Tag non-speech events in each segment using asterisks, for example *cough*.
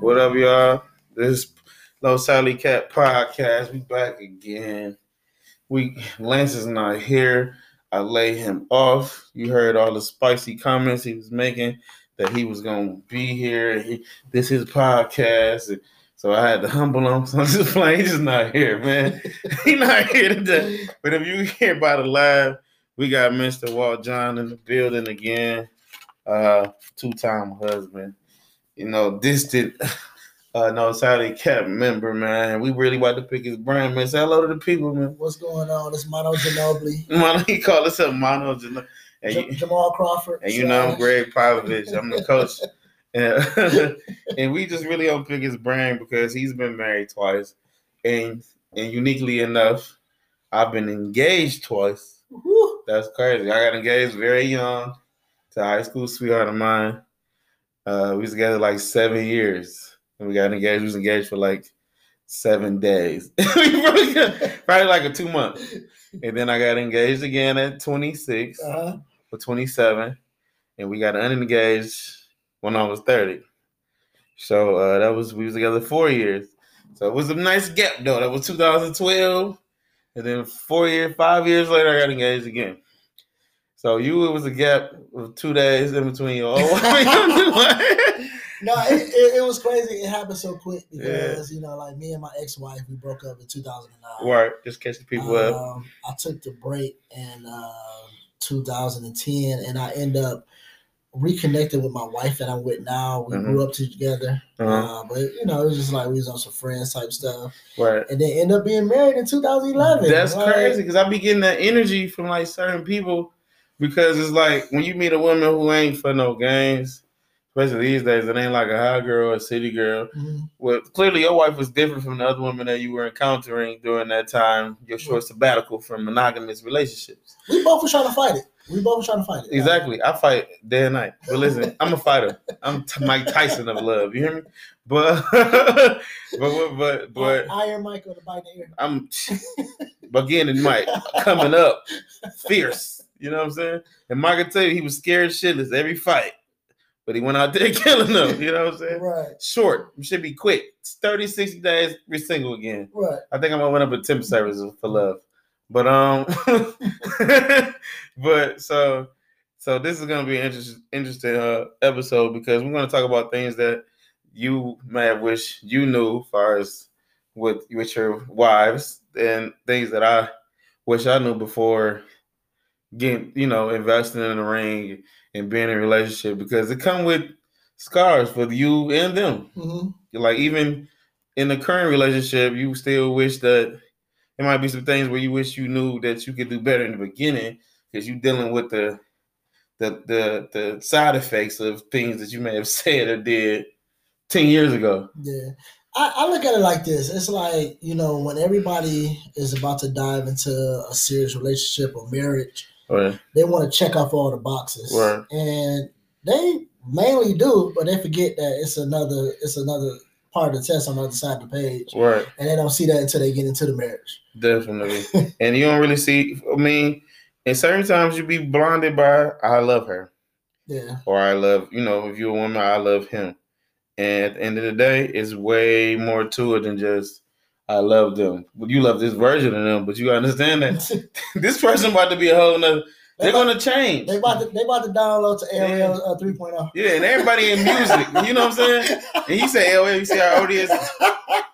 What up, y'all? This is Low Sally Cat podcast. We back again. We Lance is not here. I lay him off. You heard all the spicy comments he was making that he was gonna be here. He, this is podcast. So I had to humble him. *laughs* So I'm just playing. He's just not here, man. *laughs* He's not here today. But if you hear about the live, we got Mr. Walt John in the building again. Uh, two-time husband. You know, distant *laughs* uh no Sally Cat member, man. We really want to pick his brain, man. Say hello to the people, man. What's going on? It's Manu Ginobili. *laughs* Manu, he called us up Manu Ginobili. And, J- you, Jamal Crawford. and you know I'm Gregg Popovich. I'm the coach. And, *laughs* and we just really don't pick his brain because he's been married twice. And and uniquely enough, I've been engaged twice. Woo. That's crazy. I got engaged very young a high school sweetheart of mine. Uh, we was together like seven years. And we got engaged. We was engaged for like seven days. *laughs* Probably, probably like a two month. And then I got engaged again at 26 Uh-huh. for 27. And we got unengaged when I was 30. So uh, that was we was together four years. So it was a nice gap though. That was 2012. And then four years, five years later, I got engaged again. So you, it was a gap of two days in between your old *laughs* wife. No, it, it, it was crazy. It happened so quick because you know, like me and my ex-wife, we broke up in 2009. Work, just catch the people up. Um, I took the break in um 2010, and I end up reconnecting with my wife that I'm with now. We Mhm. grew up together, Uh-huh. uh, but you know, it was just like we was on some friends type stuff, Right. and then end up being married in 2011. That's Like, crazy because I be getting that energy from like certain people because it's like when you meet a woman who ain't for no games, especially these days, it ain't like a high girl or a city girl. mhm. Well, clearly your wife was different from the other women that you were encountering during that time, your short sabbatical from monogamous relationships. We both were trying to fight it. We both were trying to fight it. Exactly. I fight day and night. But listen, I'm a fighter. I'm t- Mike Tyson of love. You hear me? But *laughs* but but but, but Iron Mike or the bite the ear. I'm *laughs* beginning Mike coming up *laughs* fierce. You know what I'm saying? And Mike can tell you he was scared shitless every fight, but he went out there *laughs* killing them. You know what I'm saying? Right, Short. Should be quick. It's 30, 60 days, we're single again. right. I think I'm gonna went up a temp service for love. But um *laughs* but so so this is gonna be an interest, interesting uh, episode because we're gonna talk about things that you may have wished you knew as far as with with your wives and things that I wish I knew before getting you know investing in the ring and being in a relationship because it come with scars for you and them hmm like even in the current relationship, you still wish that there might be some things where you wish you knew that you could do better in the beginning because you're dealing with the the the the side effects of things that you may have *laughs* said or did ten years ago. Yeah. I, I look at it like this. It's like, you know, when everybody is about to dive into a serious relationship or marriage, Right. they want to check off all the boxes. Right. And they mainly do, but they forget that it's another it's another part of the test on the other side of the page. Right. And they don't see that until they get into the marriage. Definitely. *laughs* and you don't really see. I mean, in certain times you be blinded by "I love her" Yeah. or "I love," you know, if you're a woman, "I love him." And at the end of the day, it's way more to it than just "I love them." But you love this version of them, but you understand that *laughs* this person about to be a whole nother. They're gonna change. They about to they about to download to AOL uh, 3.0. Yeah, and everybody in music, you know what I'm saying? And he said LL, you see how old he is?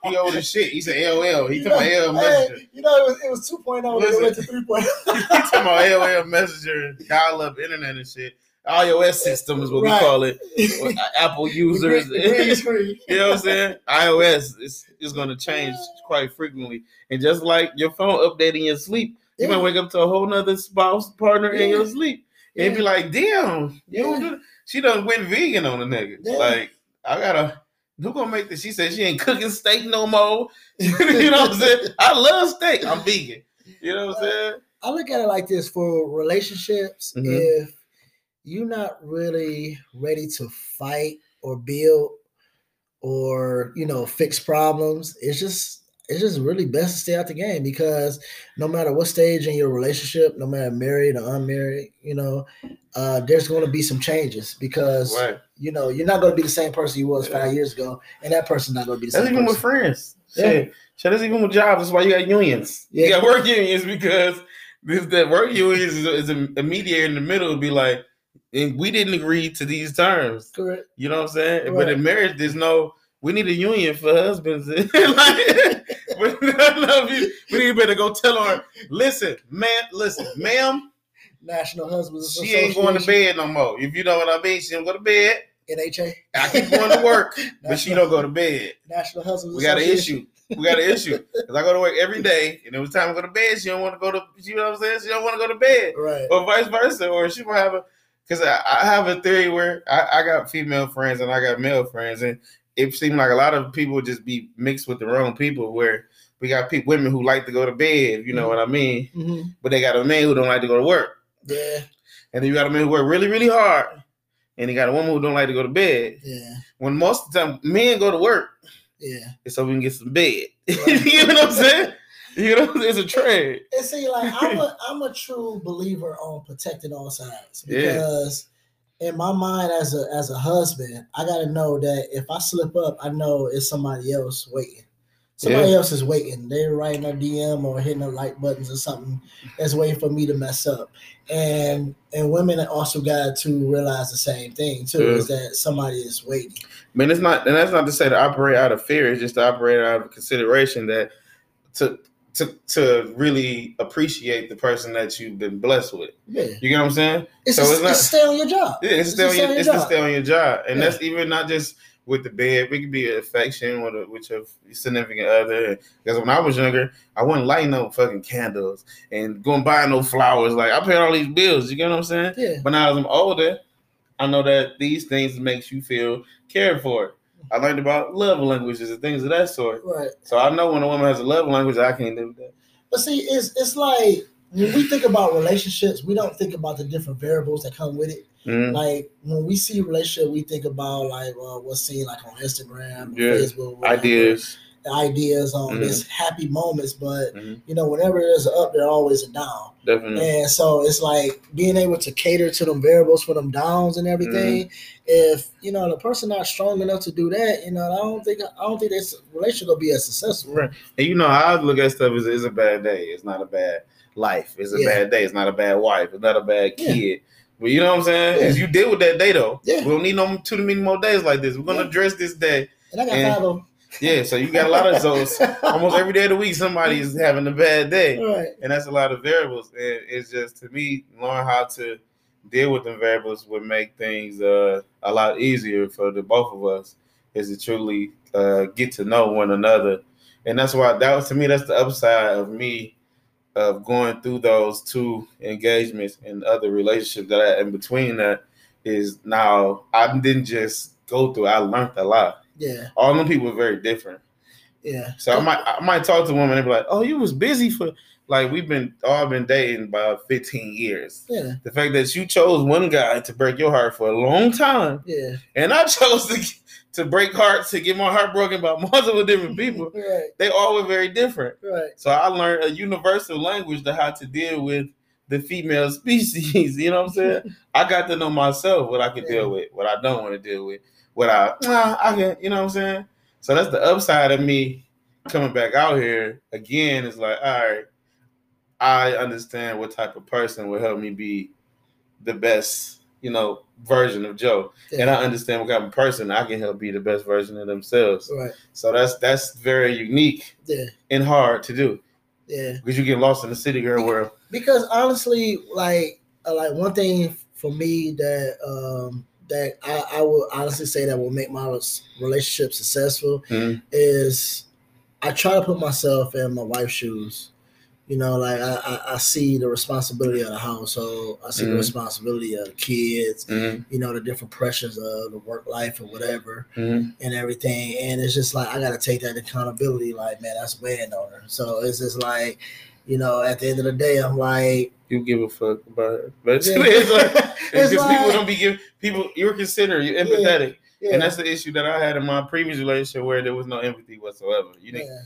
He old as shit. He said LL. He You talking know, about LL hey, Messenger. you know, it was, it was 2.0 when it went to 3.0. *laughs* he talking about LL Messenger, dial up internet and shit. iOS system is what Right. we call it. Uh, *laughs* Apple users. The green- the green screen. You know what I'm saying? iOS is, is going to change quite frequently. And just like your phone updating your sleep, you Yeah. might wake up to a whole nother spouse partner in your Yeah. sleep. And be like, damn, you don't Yeah. do She done went vegan on the nigga. Yeah. Like, I gotta, who gonna make this? She said she ain't cooking steak no more. *laughs* you know what I'm saying? I love steak. I'm vegan. You know what I'm saying? I look at it like this for relationships. Mhm. If you're not really ready to fight or build or you know fix problems, it's just it's just really best to stay out the game because no matter what stage in your relationship, no matter married or unmarried, you know, uh, there's going to be some changes because Right. you know you're not going to be the same person you was Yeah. five years ago, and that person's not going to be the That's same. even with friends. Yeah. Shit. Shit, that's even with jobs. That's why you got unions. Yeah. You got work unions because this that work unions is, is a, a mediator in the middle. Would be like, and we didn't agree to these terms. Correct. You know what I'm saying? Right. But in marriage, there's no. We need a union for husbands. *laughs* like, we, *laughs* no, we, need better go tell her. Listen, man. Listen, ma'am. National Husbands She ain't going to bed no more. If you know what I mean, she don't go to bed. NHA. I keep going to work, *laughs* but she don't go to bed. National Husbands. We got an issue. We got an issue. Because I go to work every day, and it was time to go to bed. She don't want to go to. You know what I'm saying? She don't want to go to bed, Right. or vice versa. Or she might have a. Because I, I have a theory where I, I got female friends and I got male friends, and it seemed like a lot of people just be mixed with the wrong people. Where we got people, women who like to go to bed, you know what I mean, hmm but they got a man who don't like to go to work, Yeah. and then you got a man who work really really hard, and you got a woman who don't like to go to bed. Yeah. When most of the time men go to work, Yeah. and so we can get some bed. *laughs* you know what I'm saying? You know, *laughs* it's a trade. And see, like I'm a *laughs* I'm a true believer on protecting all sides Yeah. because in my mind as a as a husband, I gotta know that if I slip up, I know it's somebody else waiting. Somebody else is waiting. They're writing a DM or hitting the like buttons or something that's waiting for me to mess up. And and women also got to realize the same thing too, Yeah. is that somebody is waiting. I mean, it's not, and that's not to say to operate out of fear. It's just to operate out of consideration that to to to really appreciate the person that you've been blessed with. Yeah. You get what I'm saying? It's, So just, it's not- it's stay on your job. Yeah, it's, It's stay on your, it's your to job. stay on your job, and Yeah. that's even not just with the bed. We could be affection with a, with your significant other. Because when I was younger, I wasn't lighting no fucking candles and going buy no flowers. Like I paid all these bills. You get what I'm saying? Yeah. But now as I'm older, I know that these things makes you feel cared for. I learned about love languages and things of that sort. Right. So I know when a woman has a love language, I can't do that. But see, it's it's like when we think about relationships, we don't think about the different variables that come with it. Mhm. Like when we see relationship, we think about like uh, what's seen like on Instagram, or Yeah. Facebook, whatever, Ideas. Ideas on Mhm. this happy moments. But Mhm. you know, whenever there's an up, there's always a down. Definitely. And so it's like being able to cater to them variables for them downs and everything. If you know the person not strong enough to do that, you know, I don't think I don't think this relationship gonna be as successful. Right. And you know how I look at stuff is it's a bad day. It's not a bad life. It's a Yeah. bad day. It's not a bad wife. It's not a bad Yeah. kid. But you know what I'm saying? Yeah. Is you deal with that day though. Yeah. We don't need no too many more days like this. We're gonna Yeah. address this day. And I got And- five of them. Yeah. So you got a lot of those. Almost every day of the week, somebody is having a bad day. Right. and that's a lot of variables. And it's just to me, learn how to deal with them variables would make things uh, a lot easier for the both of us. Is to truly uh, get to know one another, and that's why that was to me. That's the upside of me of going through those two engagements and other relationships that I in between that is now I didn't just go through. I learned a lot. Yeah. All them people are very different. Yeah. So I might I might talk to a woman and be like, "Oh, you was busy for like we've been all been dating about 15 years. Yeah. The fact that you chose one guy to break your heart for a long time, Yeah. and I *laughs* chose to to break hearts to get my heart broken by *laughs* multiple different people. *laughs* Right. They all were very different. Right. So I learned a universal language to how to deal with the female species. You know what I'm saying? I got to know myself what I can deal with, what I don't want to deal with, what I nah, I can. You know what I'm saying? So that's the upside of me coming back out here again. Is like, all right, I understand what type of person will help me be the best, you know, version of Joe, and I understand what kind of person I can help be the best version of themselves. Right. So that's that's very unique Yeah. and hard to do Yeah. because you get lost in the city girl world. Because honestly, like uh, like one thing for me that um that I, I will honestly say that will make my relationship successful Mhm. is I try to put myself in my wife's shoes. You know, like I, I, I see the responsibility of the household. I see the Mhm. responsibility of the kids. Mhm, You know, the different pressures of the work life or whatever. mhm. and everything. And it's just like I gotta take that accountability. Like, man, that's weighing on her. So it's just like, you know, at the end of the day, I'm like, You give a fuck about it, but *laughs* it's, yeah. it's like It's because people like- don't be giving people. You're considerate, you're empathetic, yeah, and that's the issue that I had in my previous relationship where there was no empathy whatsoever. You didn't. yeah,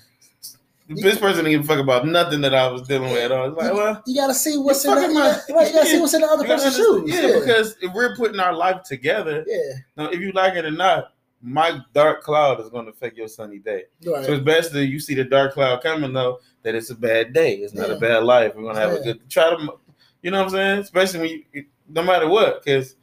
this person didn't give a fuck about nothing that I was dealing with at all. It's like, well, you gotta see what's in the, my- right, you gotta see what's in the *laughs* other person's shoes. yeah, because if we're putting our life together, yeah, now, if you like it or not, my dark cloud is going to affect your sunny day. right. So it's best that you see the dark cloud coming, though, that it's a bad day. It's not Yeah. a bad life. We're gonna have Yeah. a good try to, you know what I'm saying? Especially when you, no matter what, because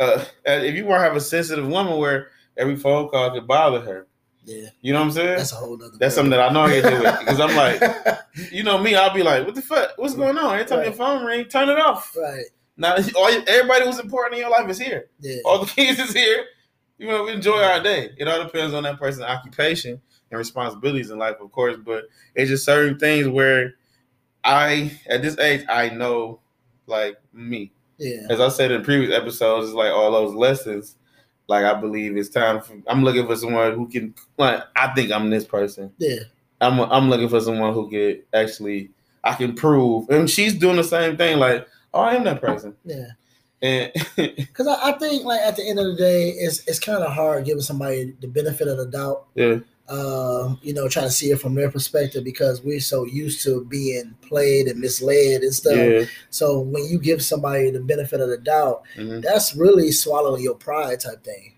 uh, if you want to have a sensitive woman where every phone call could bother her, yeah, you know what I'm saying? that's a whole nother. That's something that I know I can do with because I'm like, *laughs* you know me, I'll be like, what the fuck? What's going on? Every time Right. your phone ring, turn it off. right. Now, *laughs* all, everybody who's important in your life is here. Yeah, All the *laughs* kids is here. You know, we enjoy our day. It all depends on that person's occupation and responsibilities in life, of course. But it's just certain things where I, at this age, I know, like me. yeah, As I said in previous episodes, it's like all those lessons. Like I believe it's time for. I'm looking for someone who can. Like I think I'm this person. yeah, I'm. I'm looking for someone who could actually. I can prove, and she's doing the same thing. Like, oh, I am that person. yeah. And *laughs* Because I, I think, like at the end of the day, it's it's kind of hard giving somebody the benefit of the doubt. yeah, Um, you know, trying to see it from their perspective because we're so used to being played and misled and stuff. yeah, So when you give somebody the benefit of the doubt, mhm, that's really swallowing your pride type thing.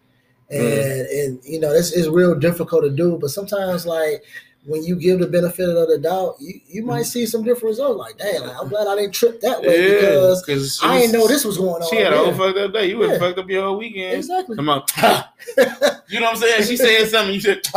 And Mm. and you know, this is real difficult to do, but sometimes like when you give the benefit of the doubt, you, you might see some different results. Like, damn, like, I'm glad I didn't trip that way yeah. because Because I didn't know this was going on. She had a whole fucked up day. You would have Yeah. fucked up your whole weekend. exactly. Come on. *laughs* you know what I'm saying? She said something, you said, *laughs*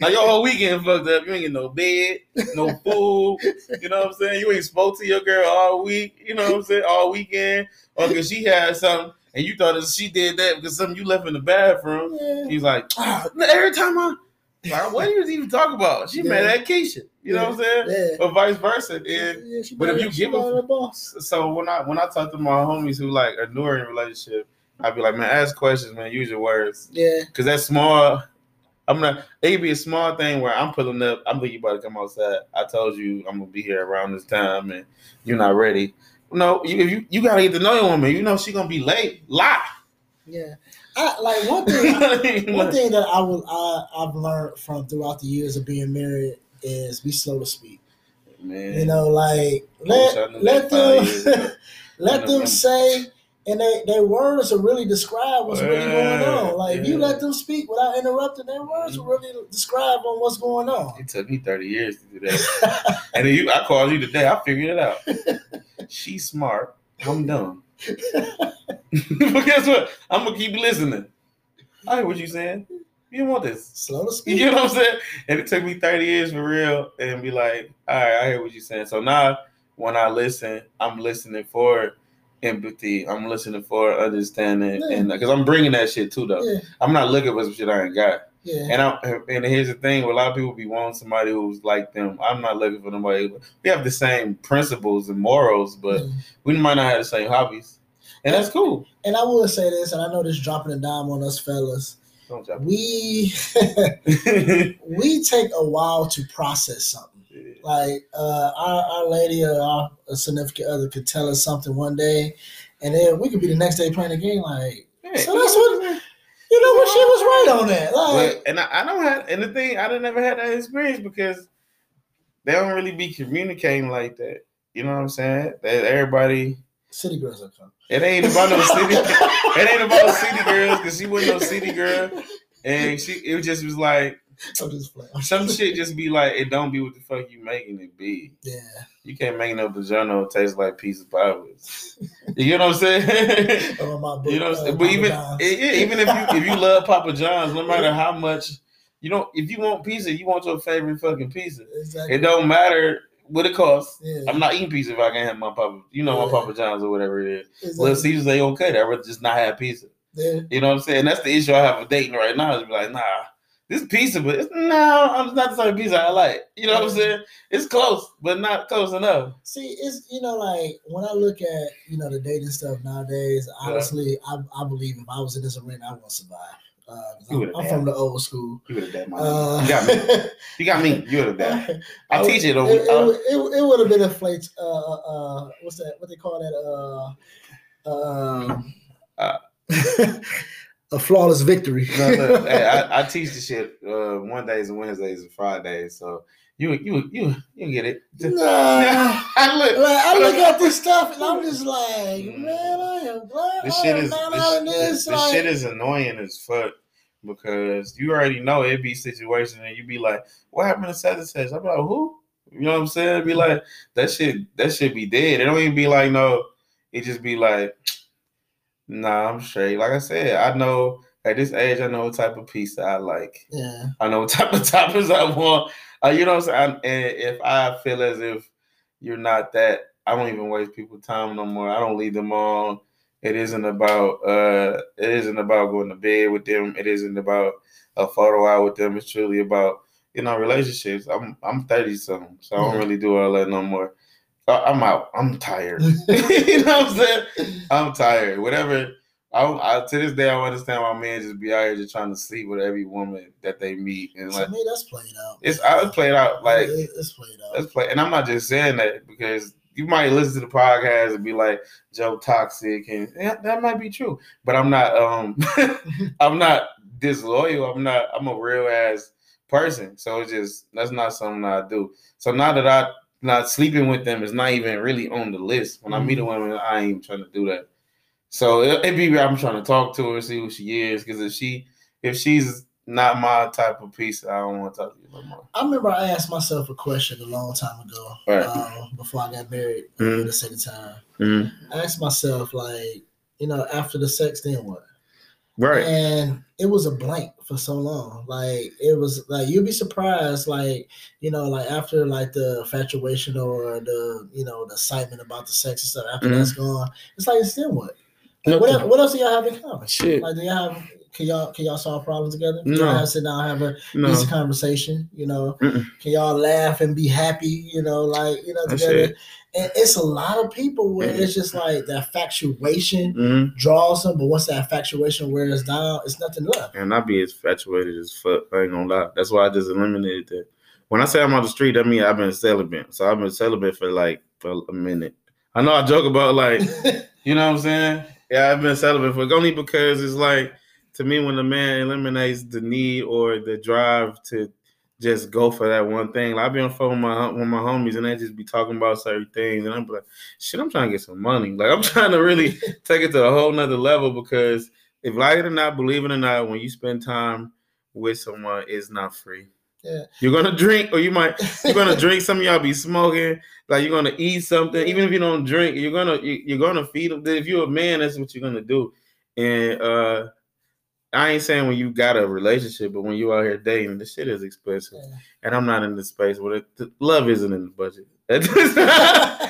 now your whole weekend fucked up. You ain't get no bed, no *laughs* food. You know what I'm saying? You ain't spoke to your girl all week. You know what I'm saying? All weekend. Or because she had something and you thought that she did that because something you left in the bathroom. Yeah. He's like, ah, every time I, like, what do you even talk about? She Yeah. mad at Keisha. You know what I'm saying? Yeah. Or vice versa. And Yeah, but if you give a- boss. so when I when I talk to my homies who like are newer in a relationship, I'd be like, man, ask questions, man. Use your words, Yeah, cause that small. I'm not. It could be a small thing where I'm pulling up. I'm thinking about to come outside. I told you I'm gonna be here around this time, and you're not ready. No, you you, you gotta get to know your woman. You know she gonna be late. Lie. yeah. I like one thing. *laughs* One thing that I will I, I've learned from throughout the years of being married is be slow to speak. man. You know, like let let that five years *laughs* ago. them let them say and they, their words will really describe what's really going on. Like if you let them speak without interrupting, their words will really describe on what's going on. It took me 30 years to do that. and then you, I called you today. I figured it out. *laughs* She's smart. I'm dumb. *laughs* but guess what? I'm gonna keep listening. I hear what you saying. You don't want this. Slow to speak. You know what I'm saying? And it took me 30 years for real, and be like, all right, I hear what you're saying. So now, when I listen, I'm listening for empathy. I'm listening for understanding, Yeah. and because I'm bringing that shit too, though. Yeah, I'm not looking for some shit I ain't got. yeah. And I and here's the thing: a lot of people be wanting somebody who's like them. I'm not looking for nobody. But we have the same principles and morals, but yeah. we might not have the same hobbies, and that's cool. And I will say this, and I know this dropping a dime on us fellas. We *laughs* *laughs* we take a while to process something. Like uh, our our lady or our significant other could tell us something one day, and then we could be the next day playing the game. Like Hey, So that's what- you know what she was right on that. Like But, and I, I don't have, and the thing I didn't never had that experience because they don't really be communicating like that. You know what I'm saying? That everybody, city girls are coming. it ain't about no city, it ain't about city girls because she wasn't no city girl, and she it just was like *laughs* I'm just playing. some shit just be like it don't be what the fuck you making it be. Yeah, You can't make no vagina taste like piece of pirates. You know what I'm saying? *laughs* My book, you know, what I'm uh, saying? but even yeah, even if you if you love Papa John's, no matter how much you don't, if you want pizza, you want your favorite fucking pizza. exactly. It don't matter what it costs. yeah, I'm not eating pizza if I can't have my Papa, you know, my Papa John's or whatever it is. exactly. Little Caesars ain't okay. I'd rather just not have pizza. yeah. You know what I'm saying? That's the issue I have with dating right now. Is be like, nah, this pizza, but it's, no, I'm not the type of pizza I like. You know what I'm saying? It's close, but not close enough. See, it's you know, like when I look at you know the dating stuff nowadays. Honestly, I, I believe if I was in this arena, I wouldn't survive. Uh, I'm, I'm from the old school. You would have my. Uh, *laughs* you got me. You got me. You would have done. I teach it It, over. it, uh, would- it, it would have been a flake. Uh, uh, what's that? What they call that? Uh, um, Uh. *laughs* *laughs* a flawless victory. No, look, *laughs* hey, I, I teach the shit uh, Mondays and Wednesdays and Fridays. So You you you you get it. *laughs* Nah, I look, like, I look at this stuff and I'm just like, mm. man, I am glad this shit is this, this, this like, shit is annoying as fuck because you already know it'd be situation and you'd be like, what happened to such and such? I'm like, who? You know what I'm saying? Be like, that shit, that shit be dead. It don't even be like, no, it just be like, nah, I'm straight. Like I said, I know at this age, I know what type of piece that I like. Yeah. I know what *laughs* type of toppers I want. Uh, you know what I'm saying? and if I feel as if you're not that, I don't even waste people's time no more. I don't leave them on. It isn't about uh it isn't about going to bed with them. It isn't about a photo out with them. It's truly about, you know, relationships. I'm I'm 30 something, so I don't really do all that no more. I'm out. I'm tired. *laughs* you know what I'm saying? I'm tired. Whatever I, I, to this day I understand why men just be out here just trying to sleep with every woman that they meet and like to me that's played out. It's I played out like it's played out. It's played, and I'm not just saying that because you might listen to the podcast and be like Joe toxic and yeah, that might be true, but I'm not um *laughs* *laughs* I'm not disloyal. I'm not I'm a real ass person, so it's just that's not something I do. So now that I not sleeping with them is not even really on the list. When. I meet a mm-hmm. woman, I ain't trying to do that. So it, would be I'm trying to talk to her, see who she is, because if she if she's not my type of piece, I don't want to talk to you no more. I remember I asked myself a question a long time ago, right. um, before I got married mm-hmm. the second time. Mm-hmm. I asked myself, like, you know, after the sex, then what? Right. And it was a blank for so long. Like it was like you'd be surprised, like, you know, like after like the infatuation or the, you know, the excitement about the sex and stuff, after mm-hmm. that's gone, it's like it's then what? what, what else do y'all have in common? Shit. Like, do y'all have can y'all can y'all solve problems together? Can no. y'all have sit down have a no. easy conversation? You know, Mm-mm. can y'all laugh and be happy? You know, like you know together. And it's a lot of people where mm-hmm. it's just like that factuation mm-hmm. draws them, but once that factuation wears down, it's nothing left. And I be infatuated as fuck. I ain't gonna lie. That's why I just eliminated that. When I say I'm on the street, I mean I've been celibate. So I've been celibate for like for a minute. I know I joke about like, *laughs* you know what I'm saying? Yeah, I've been celibate for only because it's like to me when a man eliminates the need or the drive to just go for that one thing. Like, I be on phone with my with my homies and they just be talking about certain things, and I'm like, shit, I'm trying to get some money. Like I'm *laughs* trying to really take it to a whole nother level because if like it or not, believe it or not, when you spend time with someone, it's not free. Yeah. You're gonna drink, or you might you're gonna drink. Some of y'all be smoking. Like you're gonna eat something. Even if you don't drink, you're gonna you're gonna feed them. If you're a man, that's what you're gonna do. And uh I ain't saying when you got a relationship, but when you out here dating, the shit is expensive. Yeah. And I'm not in the space where it, love isn't in the budget. *laughs* *laughs*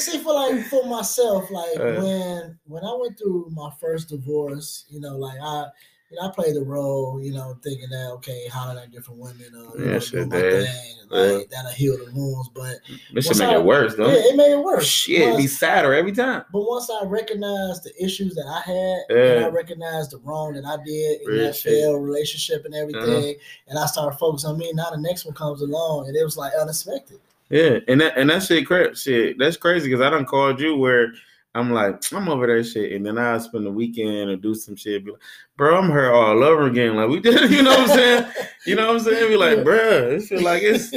see, for like for myself, like uh, when when I went through my first divorce, you know, like I you know, I played the role, you know, thinking that okay, hollering at different women, uh, you yeah, know, do my thing, like yeah. that'll heal the wounds. But this should make I, it worse, though. Yeah, it made it worse. Shit, once, be sadder every time. But once I recognized the issues that I had, yeah. and I recognized the wrong that I did in Real that shit. failed relationship and everything, uh-huh. and I started focusing on me. Now the next one comes along, and it was like unexpected. Yeah, and that and that shit, crap, shit, that's crazy because I don't called you where I'm like, I'm over that shit. And then I spend the weekend or do some shit. Be like, bro, I'm her all over again. Like we *laughs* did, you know what I'm saying? you know what I'm saying? Be like, bro, it feel like it's,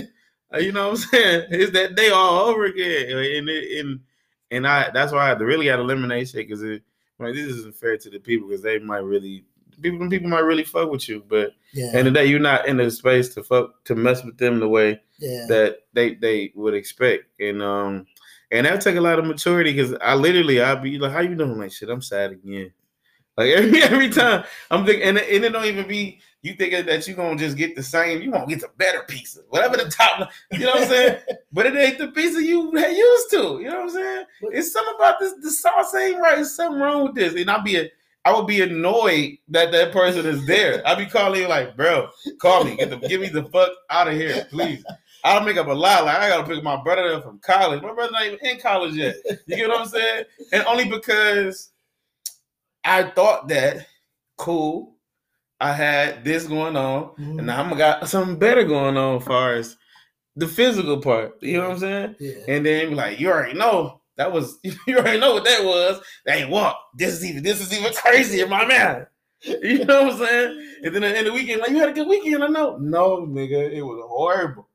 uh, you know what I'm saying? It's that day all over again. And it, and and I that's why I had to really had to eliminate shit because it like this isn't fair to the people because they might really people people might really fuck with you, but yeah. and the day you're not in the space to fuck to mess with them the way yeah. that they they would expect. And um and that take a lot of maturity because I literally I'll be like, "How you doing?" Like, shit, I'm sad again. Like *laughs* every every time I'm thinking, and, and it don't even be you thinking that you gonna just get the same. You won't get the better pizza, whatever the top. You know what I'm saying? *laughs* but it ain't the pizza you used to. You know what I'm saying? It's something about this. The sauce ain't right. There's something wrong with this. And I'll be a, I would be annoyed that that person is there. I'd be calling you like, bro, call me, get the, get me the fuck out of here, please. I'll make up a lie. Like I gotta pick my brother up from college. My brother's not even in college yet. You get what I'm saying? And only because I thought that cool. I had this going on, mm-hmm. and now I'm gonna got something better going on as far as the physical part. You know what I'm saying? Yeah. And then like you already know that was *laughs* you already know what that was. Hey, what? This is even this is even crazier, my man. You know what I'm saying? And then in the weekend, like you had a good weekend. I know. No, nigga, it was horrible.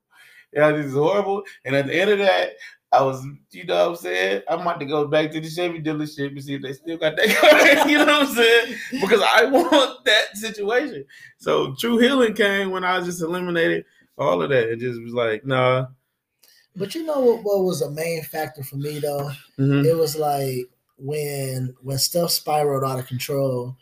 Yeah, this is horrible. And at the end of that, I was, you know what I'm saying? I'm about to go back to the Chevy dealership and see if they still got that *laughs* car. you know what I'm saying? Because I want that situation. So true healing came when I was just eliminated all of that. It just was like, nah. But you know what, what was a main factor for me though? Mm-hmm. It was like when when stuff spiraled out of control,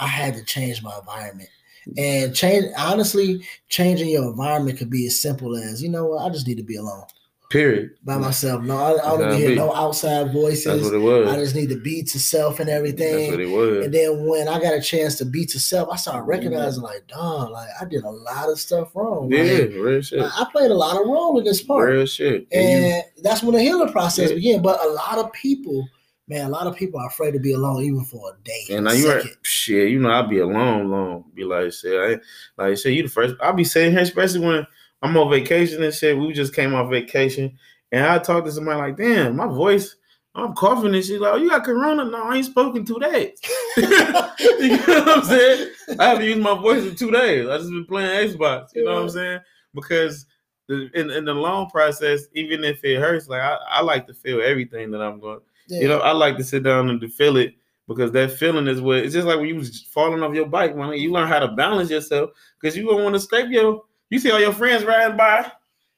I had to change my environment. And change honestly, changing your environment could be as simple as, you know what, I just need to be alone. Period. By myself. No, I, I don't hear no outside voices. That's what it was. I just need to be to self and everything. That's what it was. And then when I got a chance to be to self, I started mm-hmm. recognizing like, dog, like I did a lot of stuff wrong. Yeah, like, real shit. I played a lot of role in this part. Real shit. And, and you, that's when the healing process yeah. began. But a lot of people man, a lot of people are afraid to be alone even for a day. And now you are shit, you know, I'll be alone, alone. Be like, shit, I like shit, you the first. I'll be sitting here, especially when I'm on vacation and shit. We just came off vacation, and I talk to somebody like, damn, my voice. I'm coughing and she's like, oh, you got corona? No, I ain't spoken two days. *laughs* you know what I'm saying? I haven't used my voice in two days. I just been playing Xbox. You know what I'm saying? Because in, in the long process, even if it hurts, like I, I like to feel everything that I'm going. Yeah. You know, I like to sit down and to feel it because that feeling is what it's just like when you was falling off your bike. man. you learn how to balance yourself because you don't want to scrape your. You see all your friends riding by,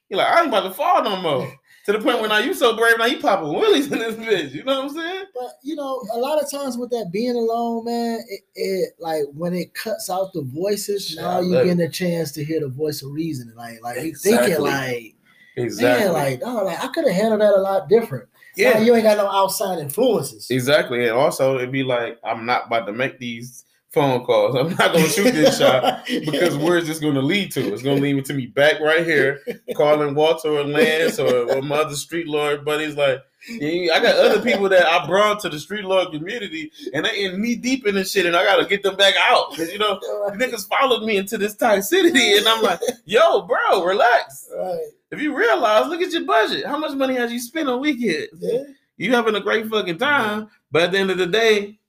you're like, I ain't about to fall no more. *laughs* to the point where now you so brave now you popping willies in this bitch. You know what I'm saying? But you know, a lot of times with that being alone, man, it, it like when it cuts out the voices, now you get a chance to hear the voice of reason. Like, like exactly. thinking like, exactly, man, like, oh, like I could have handled that a lot different. Yeah, you ain't got no outside influences. Exactly, and also it'd be like I'm not about to make these phone calls. *laughs* I'm not gonna shoot this shot *laughs* because where's this gonna lead to? It's gonna lead me to me back right here, calling Walter or Lance or, or my other street lord buddies. Like, I got other people that I brought to the street lord community, and they in knee deep in this shit, and I gotta get them back out because you know *laughs* niggas followed me into this toxicity, and I'm like, yo, bro, relax. Right. If you realize, look at your budget. How much money have you spent on weekends? Yeah. You having a great fucking time, but at the end of the day,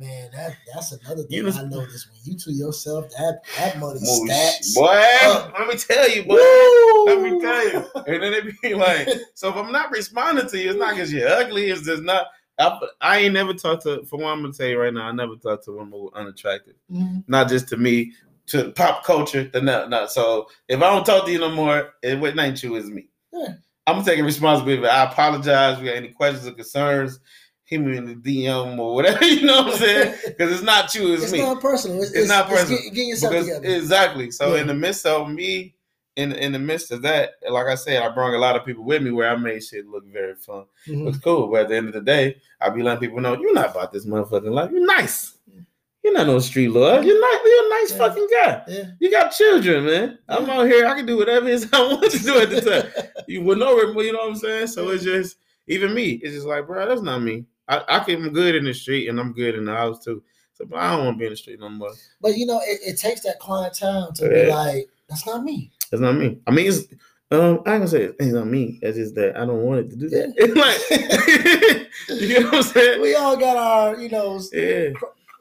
Man, that that's another thing you know, I noticed when you to yourself that that money stacks. Boy, up. let me tell you, boy. Woo! Let me tell you. And then it be *laughs* like, so if I'm not responding to you, it's not because you're ugly. It's just not. I, I, ain't never talked to. For one, I'm gonna tell you right now, I never talked to women who were unattractive. Mm-hmm. Not just to me, to pop culture. The not, not. So if I don't talk to you no more, it what ain't you is me. Yeah. I'm taking responsibility. I apologize. If you got any questions or concerns, hit me in the DM or whatever. *laughs* You know what I'm saying? *laughs* Because it's not you, it's, it's me. Not personal. It's, it's, it's not personal. It's get, get yourself because, together. Exactly. So yeah. in the midst of me, in in the midst of that, like I said, I brought a lot of people with me where I made shit look very fun. Mm-hmm. It's cool. But at the end of the day, I'll be letting people know you're not about this motherfucking life. You're nice. You're not no street lord. You're not. You're a nice yeah. fucking guy. Yeah. You got children, man. I'm out here. I can do whatever it is *laughs* I want to do at the time. *laughs* you would know, it, you know what I'm saying? So it's just even me. It's just like, bro, that's not me. I, I am good in the street and I'm good in the house too. So but I don't want to be in the street no more. But you know, it, it takes that client time to yeah. be like, that's not me. That's not me. I mean, it's um, I can say it's not me. It's just that I don't want it to do that. It's *laughs* like you know what I'm saying. We all got our, you know, yeah.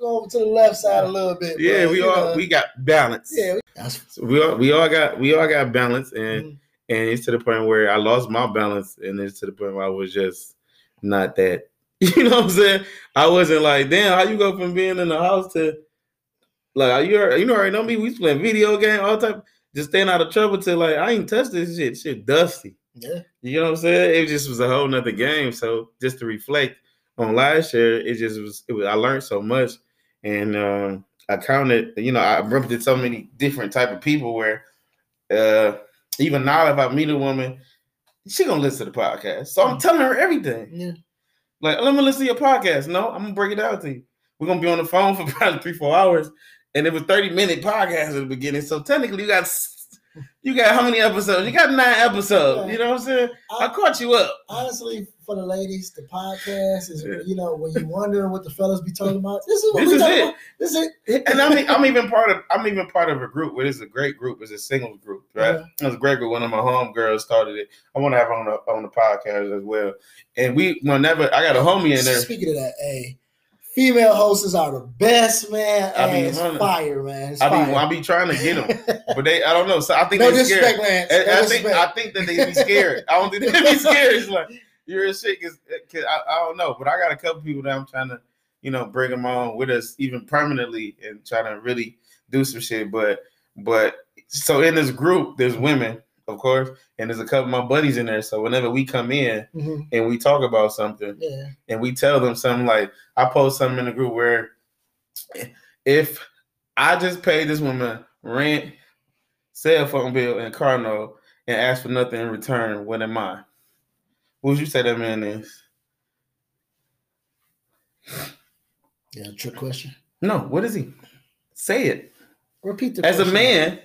Over to the left side a little bit. Yeah, but, we all know. we got balance. Yeah, we, we all we all got we all got balance, and mm-hmm. and it's to the point where I lost my balance, and it's to the point where I was just not that *laughs* You know what I'm saying? I wasn't like, damn, how you go from being in the house to like you you know already know me. We playing video game all the time, just staying out of trouble to like I ain't touched this shit. Shit dusty. Yeah. You know what I'm saying? It just was a whole nother game. So just to reflect on last year, it just was, it was I learned so much. And um, I counted, you know, I bumped into so many different type of people where uh even now if I meet a woman, she gonna listen to the podcast. So I'm mm. telling her everything. Yeah. Like, let me listen to your podcast. No, I'm gonna break it down to you. We're gonna be on the phone for *laughs* probably three, four hours, and it was 30 minute podcast at the beginning. So technically, you got you got how many episodes? You got nine episodes. You know what I'm saying? I, I caught you up. Honestly, for the ladies, the podcast is you know when you wondering what the fellas be talking about. This is what this we is it. About. This is it. And I mean, I'm even part of I'm even part of a group where it's a great group. It's a singles group, right? Yeah. It's a great group. One of my home girls started it. I want to have on the on the podcast as well. And we whenever I got a homie in there. Speaking of that, hey Female hosts are the best, man. I be it's fire, man. It's I fire. be I be trying to get them, but they I don't know. So I think no they scared. I, No I think. I think that they be scared. I don't think they be *laughs* scared. It's like you're a shit because I, I don't know, but I got a couple people that I'm trying to you know bring them on with us even permanently and try to really do some shit. But but so in this group, there's women, of course, and there's a couple of my buddies in there. So whenever we come in Mhm. and we talk about something, Yeah. and we tell them something like I post something in the group where if I just pay this woman rent, cell phone bill, and car note and ask for nothing in return, what am I? What would you say that man is? Yeah, trick question. No, what is he? Say it. Repeat the As a man,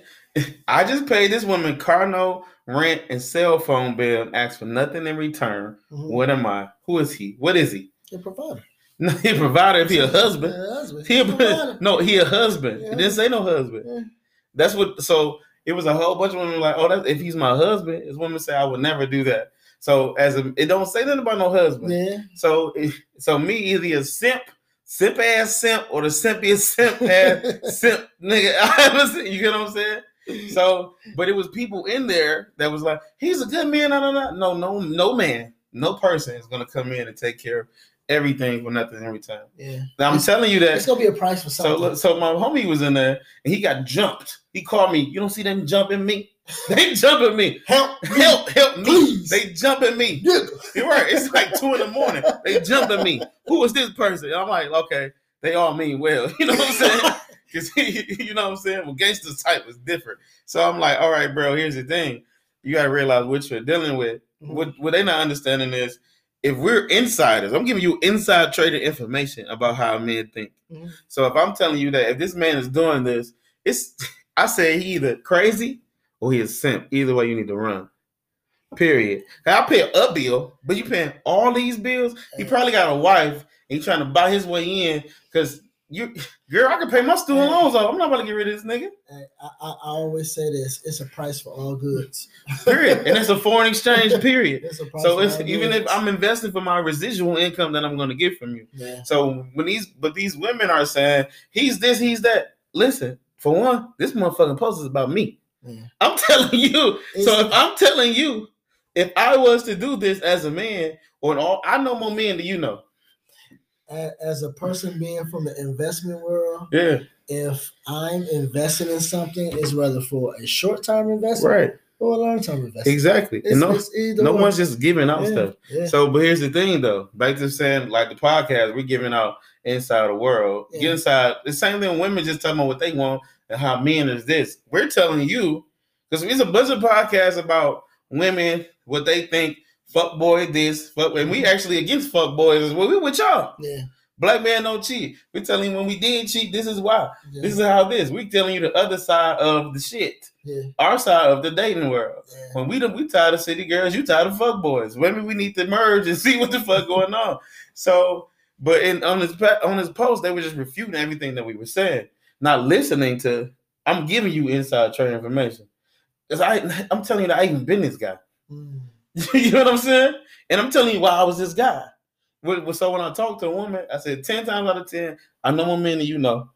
I just paid this woman car note, rent, and cell phone bill and asked for nothing in return. Mhm. What am I? Who is he? What is he? Your provider. No, *laughs* he a provider if he a husband. Husband. He a, *laughs* no, he a husband. Yeah. Didn't say no husband. Yeah. That's what. So it was a whole bunch of women like, oh, that's, if he's my husband, this woman say I would never do that. So as a, it don't say nothing about no husband. Yeah. So so me either a simp, simp ass simp, or the simpiest simp ass *laughs* simp nigga I ever seen. You get what I'm saying? So, but it was people in there that was like, he's a good man. No, no, no, no, no, no man, no person is gonna come in and take care of everything for nothing every time. Yeah. Now I'm telling you that It's gonna be a price for something. look, so my homie was in there and he got jumped. He called me. You don't see them jumping me? *laughs* They jumping me. help, Help, help me. Please. They jumping me. nigga. You're right. It's like two in the morning. They jumping me. Who is this person? I'm like, okay, they all mean well. *laughs* You know what I'm saying? *laughs* *laughs* Because he, you know what I'm saying? Well, gangster's type is different. So I'm like, all right, bro. Here's the thing. You gotta realize what you're dealing with. What what they not understanding is if we're insiders, I'm giving you inside trader information about how men think. Mhm. So if I'm telling you that if this man is doing this, it's *laughs* I say he either crazy or he is simp. Either way, you need to run. Period. Now, I pay a bill, but you paying all these bills. He probably got a wife and he trying to buy his way in because you, girl, I can pay my student loans off. I'm not about to get rid of this nigga. I, I, I always say this: it's a price for all goods. Period. and it's a foreign exchange. *laughs* Period. It's So it's even if. I'm investing for my residual income that I'm going to get from you. yeah. So when these but these women are saying he's this, he's that. Listen, for one, this motherfucking post is about me. Yeah. I'm *laughs* telling you. It's- so if I'm telling you, if I was to do this as a man, or all I know more men than you know. As a person being from the investment world, Yeah. if I'm investing in something, it's rather for a short term investment Right. or a long term investment. Exactly. It's, And no, no one. one's just giving out Yeah, stuff. yeah. So, but here's the thing, though. Back to saying, like the podcast, we're giving out inside the world. Yeah. Get inside. The same thing. Women just talking about what they want and how men is this. We're telling you because it's a bunch of podcasts about women, what they think. Fuck boy, this. Fuck, and we actually against fuck boys as well. We with y'all. yeah. Black man don't cheat. We telling you when we did cheat, this is why. Yeah. This is how this. We telling you the other side of the shit. yeah. Our side of the dating world. yeah. When we we tired of city girls, you tired of fuck boys. Maybe we need to merge and *laughs* see what the fuck going on. So, but in on his on his post, they were just refuting everything that we were saying, not listening to. I'm giving you inside trade information. Cause I I'm telling you that I even been this guy. Mm. *laughs* you know what I'm saying? And I'm telling you why I was this guy. So when I talk to a woman, I said ten times out of ten, I know more men than you know,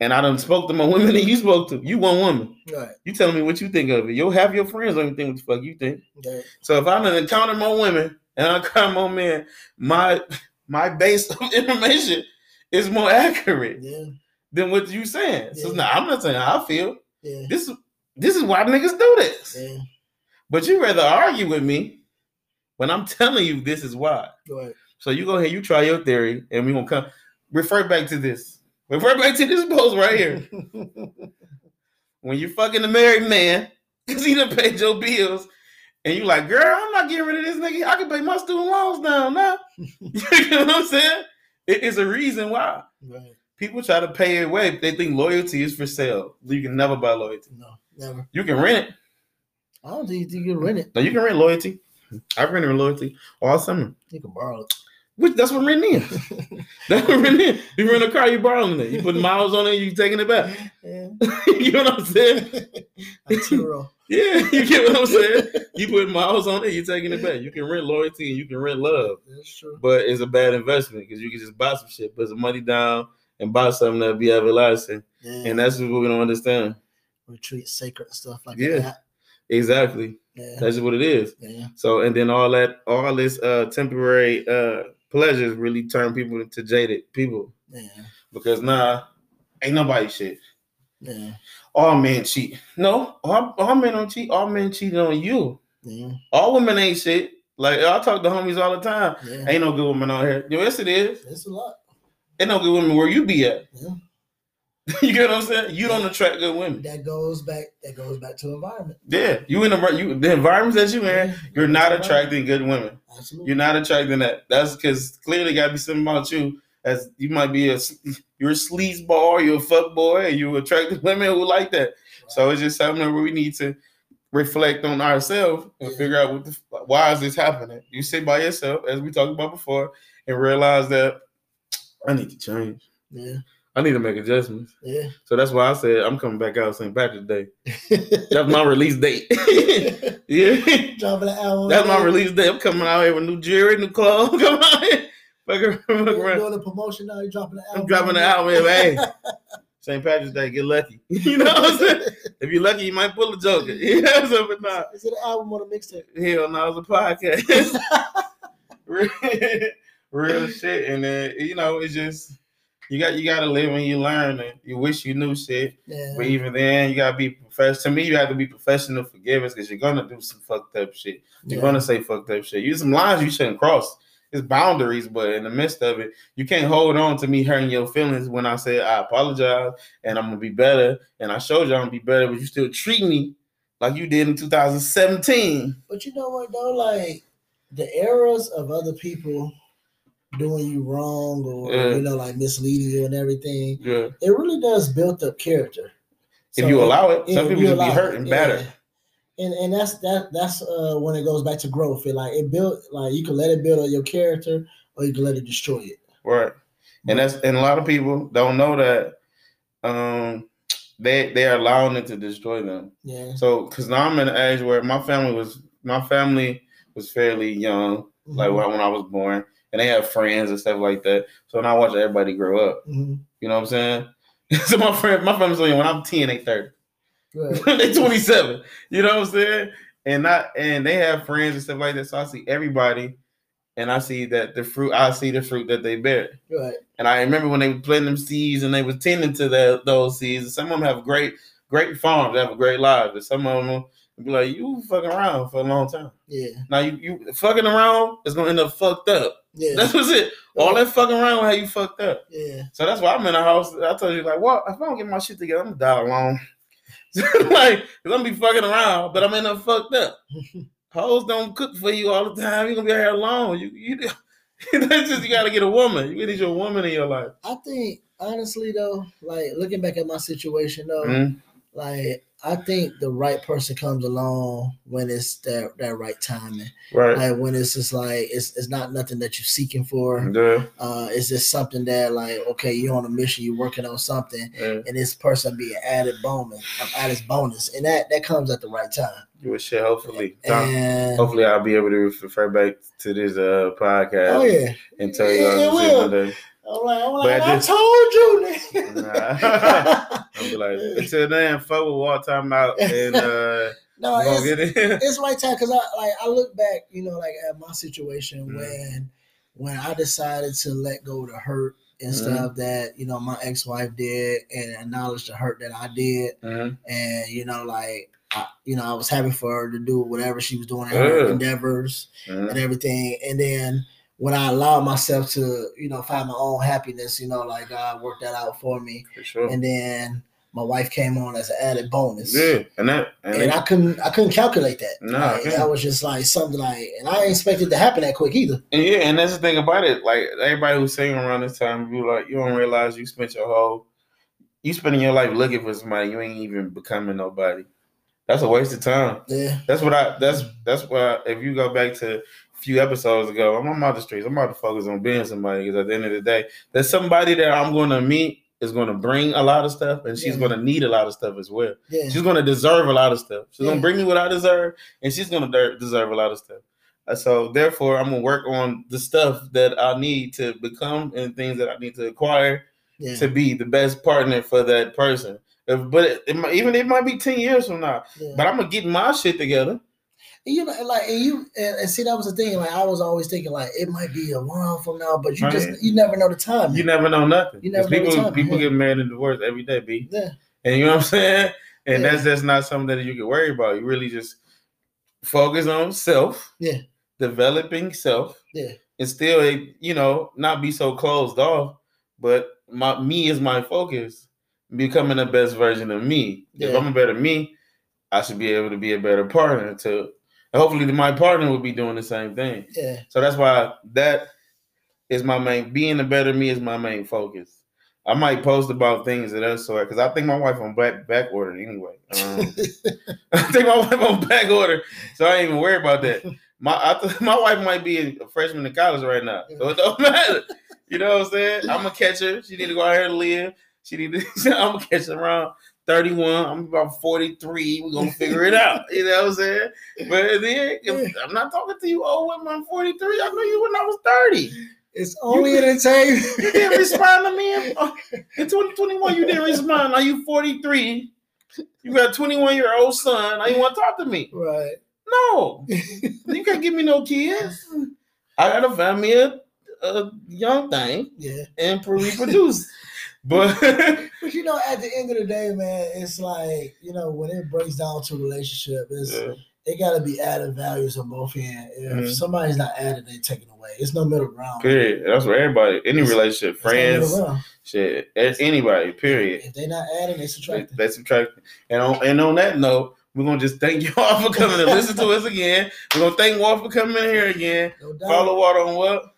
and I done spoke to more *laughs* women than you spoke to. You one woman. Right. You telling me what you think of it. You'll have your friends don't think what the fuck you think. Right. So if I done encounter more women and I encounter more men, my my base of *laughs* information is more accurate Yeah. than what you saying. So Yeah. now I'm not saying how I feel. Yeah. This is this is why niggas do this. But you rather argue with me when I'm telling you this is why. Right. So you go ahead, you try your theory, and we're gonna come refer back to this. Refer back to this post right here. *laughs* when you're fucking a married man, because he done paid your bills, and you like, girl, I'm not getting rid of this nigga. I can pay my student loans down now. *laughs* *laughs* you know what I'm saying? It is a reason why. right. People try to pay it away. They think loyalty is for sale. You can never buy loyalty. No, never. You can rent it. I don't think you can rent it. No, you can rent loyalty. I've rented loyalty all summer. You can borrow it. Which that's what renting is. *laughs* That's what renting is. You rent a car, you borrowing it. You put miles on it, you taking it back. yeah. *laughs* you know what I'm saying? *laughs* Yeah, you get what I'm saying. You put miles on it, you're taking it back. You can rent loyalty and you can rent love. That's true. But it's a bad investment because you can just buy some shit, put some money down, and buy something that'll be everlasting. Yeah. And that's what we don't understand. we treat sacred stuff like Yeah. that. Exactly. Yeah. That's what it is. Yeah. So and then all that all this uh temporary uh pleasures really turn people into jaded people Yeah. because nah, ain't nobody shit. Yeah. All men cheat. No, all, all men don't cheat. All men cheating on you. Yeah. All women ain't shit. Like I talk to homies all the time. Yeah. Ain't no good women out here. Yes, it is. It's a lot. Ain't no good women where you be at. Yeah. *laughs* you get what I'm saying? You don't attract good women. That goes back. That goes back to environment. Yeah, you in the you the environments that you in, you're not attracting good women. Absolutely. You're not attracting that. That's because clearly got to be something about you. As you might be a you're a sleaze ball, you're a fuck boy, and you attract *laughs* women who like that. So it's just something where we need to reflect on ourselves and Yeah. figure out what the why is this happening. You sit by yourself, as we talked about before, and realize that I need to change. Yeah. I need to make adjustments. Yeah. So that's why I said I'm coming back out St. Patrick's Day. That's my release date. *laughs* yeah. Dropping the album. That's my release day. I'm coming out here with new jewelry, new clothes. *laughs* Come on. Fuck around, fuck You're around. doing a promotion now. You're dropping the album. I'm dropping the album hey. *laughs* St. Patrick's Day, get lucky. You know what I'm saying? If you're lucky, you might pull a joker. You know what I'm saying? But nah, Is it an album or a mixtape? hell no, it's a podcast. real, real shit. And then, you know, it's just you got you gotta live and you learn and you wish you knew shit. Yeah. But even then, you gotta be professional. To me, you have to be professional forgiveness because you're gonna do some fucked up shit. You're Yeah. gonna say fucked up shit. Use some lines you shouldn't cross. It's boundaries, but in the midst of it, you can't hold on to me hurting your feelings when I say I apologize and I'm gonna be better. And I showed you I'm gonna be better, but you still treat me like you did in 2017. But you know what though, like the eras of other people doing you wrong or Yeah. you know like misleading you and everything, Yeah. it really does build up character. If you allow it, some people just be hurt and yeah. better. And and that's that that's uh when it goes back to growth. It like it built like you can let it build on your character or you can let it destroy it. Right. And that's and a lot of people don't know that um they they are allowing it to destroy them. Yeah. So because now I'm in an age where my family was my family was fairly young, like Mhm. when, when I was born, and they have friends and stuff like that. So now I watch everybody grow up. Mhm. You know what I'm saying? *laughs* so my friend, my family's only when I'm 10, they 30. Right. *laughs* they 27. You know what I'm saying? And not and they have friends and stuff like that. So I see everybody and I see that the fruit, I see the fruit that they bear. Right. And I remember when they were planting them seeds and they were tending to that those seeds. Some of them have great, great farms, they have a great lives. But some of them be like, you fucking around for a long time. Yeah. Now you you fucking around is gonna end up fucked up. Yeah. That's what's it. All that fucking around have you fucked up. yeah. So that's why I'm in a house. I told you, like, what if I don't get my shit together, I'm gonna die alone. *laughs* like, cause I'm gonna be fucking around, but I'm in a fucked up. *laughs* Hoes don't cook for you all the time. You're gonna be out here alone. You you *laughs* that's just you gotta get a woman. You need your woman in your life. I think honestly though, like looking back at my situation though, Mhm. Like I think the right person comes along when it's that that right timing. Right. Like when it's just like it's it's not nothing that you're seeking for. Yeah. Uh it's just something that like okay, you're on a mission, you're working on something, yeah. and this person be an added bonus, an added bonus, and that that comes at the right time. You share. Hopefully, And hopefully I'll be able to refer back to this uh podcast oh yeah, and tell you Yeah, all it this shit will. I'm like, I'm like, I I just- told you. nigga. *laughs* *laughs* Be like, *laughs* until then, fuck with Walt time out and uh *laughs* no, it's, it. *laughs* it's right time because I like I look back, you know, like at my situation Mhm. when when I decided to let go of the hurt and Mhm. stuff that you know my ex wife did and acknowledge the hurt that I did, Mhm. and you know, like I, you know, I was happy for her to do whatever she was doing in her endeavors Mhm. and everything, and then. When I allowed myself to, you know, find my own happiness, you know, like God worked that out for me, For sure. and then my wife came on as an added bonus Yeah, and that and, and I couldn't I couldn't calculate that. No, I Like, that was just like something like, and I didn't expect it to happen that quick either. and yeah, and that's the thing about it. Like everybody who's singing around this time, you like you don't realize you spent your whole you spending your life looking for somebody. You ain't even becoming nobody. That's a waste of time. Yeah, That's what I. That's that's why. If you go back to a few episodes ago, I'm on the streets. I'm about to focus on being somebody because at the end of the day, there's somebody that I'm going to meet is going to bring a lot of stuff, and she's Yeah. going to need a lot of stuff as well. Yeah. She's going to deserve a lot of stuff. She's going to bring me what I deserve, and she's going to deserve a lot of stuff. Uh, So therefore, I'm gonna work on the stuff that I need to become and things that I need to acquire yeah. to be the best partner for that person. If, but it, it might, even it might be ten years from now. yeah. But I'm gonna get my shit together. And you know, like, and you and, and see, that was the thing. Like, I was always thinking, like, it might be a while from now, but you Right. just you never know the time. You never know nothing. You never know people time, people yeah. get married and divorced every day, b. yeah, And you know what I'm saying? And Yeah. that's that's not something that you can worry about. You really just focus on self. Yeah. Developing self. Yeah. And still, eh, you know, not be so closed off. But my me is my focus. Becoming the best version of me. If I'm a better me, I should be able to be a better partner. To hopefully, my partner will be doing the same thing. yeah, So that's why that is my main. Being a better me is my main focus. I might post about things of that sort because I think my wife on back back order anyway. *laughs* Um, *laughs* I think my wife on back order, so I ain't even worry about that. My I th- my wife might be a freshman in college right now, so it don't *laughs* matter. You know what I'm saying? I'm gonna catch her. She need to go out here and live. She need to. I'm gonna catch her around 31. I'm about 43. We're gonna figure it out. You know what I'm saying? But then *laughs* I'm not talking to you oh, old women. I'm 43. I knew you when I was 30. it's only entertainment. You didn't respond to me in, *laughs* uh, in 2021. You didn't respond. Now you 43. You got a 21 year old son. Now you want to talk to me? right. No, *laughs* you can't give me no kids. I gotta find me a, a young thing Yeah. and reproduce. But *laughs* But you know, at the end of the day, man, it's like you know when it breaks down to relationship, it's Yeah. it got to be added values on both ends. If Mhm. somebody's not added, they taken away. It's no middle ground. period. That's for everybody. Any relationship, It's no middle friends, ground. shit, a- anybody. Period. If they not adding, they subtracting. they subtracting. And on and on that note, we're gonna just thank *laughs* you all for coming to listen to us again. We're gonna thank Walt for coming in here again. No doubt. Follow Water on what?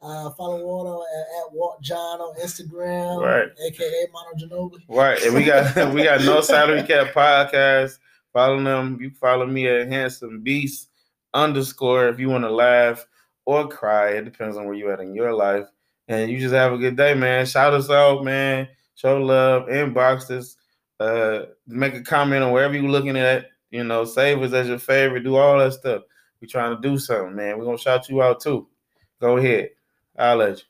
Uh, follow Water at, at Walt John on Instagram, Right. aka Manu Ginobili. Right. And we got *laughs* we got no salary cap podcast. Follow them. You follow me at handsome beast underscore if you want to laugh or cry. It depends on where you at in your life. And you just have a good day, man. Shout us out, man. Show love. Inbox us. Uh make a comment on wherever you're looking at. You know, save us as your favorite. Do all that stuff. We trying to do something, man. We're gonna shout you out too. Go ahead. I'll let you.